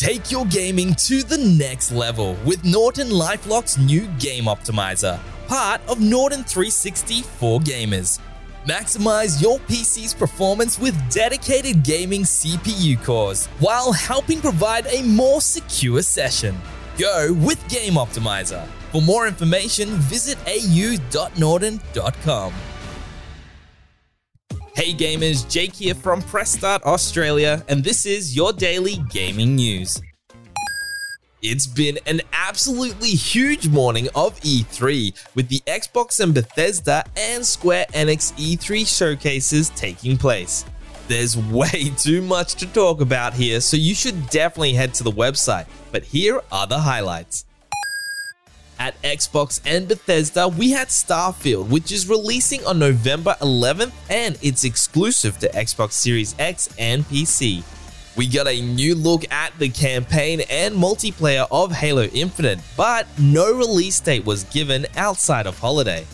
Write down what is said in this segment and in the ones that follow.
Take your gaming to the next level with Norton Lifelock's new Game Optimizer, part of Norton 360 for gamers. Maximize your PC's performance with dedicated gaming CPU cores while helping provide a more secure session. Go with Game Optimizer. For more information, visit au.norton.com. Hey gamers, Jake here from Press Start Australia, and this is your daily gaming news. It's been an absolutely huge morning of E3 with the Xbox and Bethesda and Square Enix E3 showcases taking place. There's way too much to talk about here, so you should definitely head to the website. But here are the highlights. At Xbox and Bethesda, we had Starfield, which is releasing on November 11th and it's exclusive to Xbox Series X and PC. We got a new look at the campaign and multiplayer of Halo Infinite, but no release date was given outside of holiday.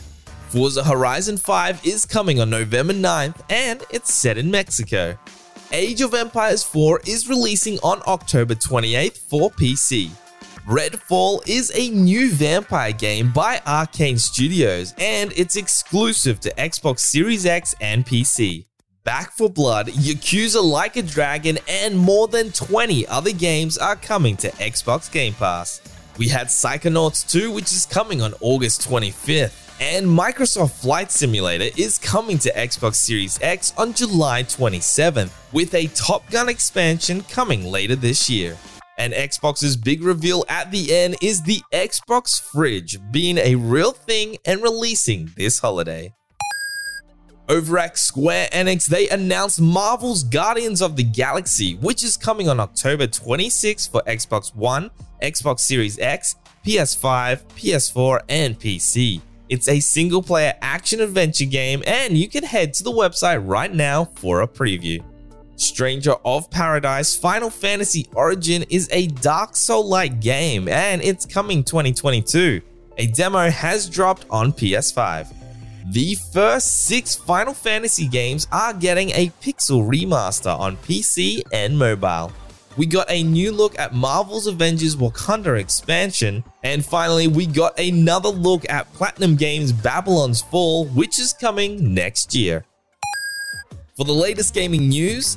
Forza Horizon 5 is coming on November 9th and it's set in Mexico. Age of Empires 4 is releasing on October 28th for PC. Redfall is a new vampire game by Arkane Studios and it's exclusive to Xbox Series X and PC. Back 4 Blood, Yakuza Like a Dragon, and more than 20 other games are coming to Xbox Game Pass. We had Psychonauts 2, which is coming on August 25th, and Microsoft Flight Simulator is coming to Xbox Series X on July 27th, with a Top Gun expansion coming later this year. And Xbox's big reveal at the end is the Xbox Fridge being a real thing and releasing this holiday. Over at Square Enix, they announced Marvel's Guardians of the Galaxy, which is coming on October 26 for Xbox One, Xbox Series X, PS5, PS4, and PC. It's a single player action adventure game, and you can head to the website right now for a preview. Stranger of Paradise Final Fantasy Origin is a Dark Soul like game and it's coming 2022. A demo has dropped on PS5. The first six Final Fantasy games are getting a pixel remaster on PC and mobile. We got a new look at Marvel's Avengers Wakanda expansion, and finally, we got another look at Platinum Games Babylon's Fall, which is coming next year. For the latest gaming news,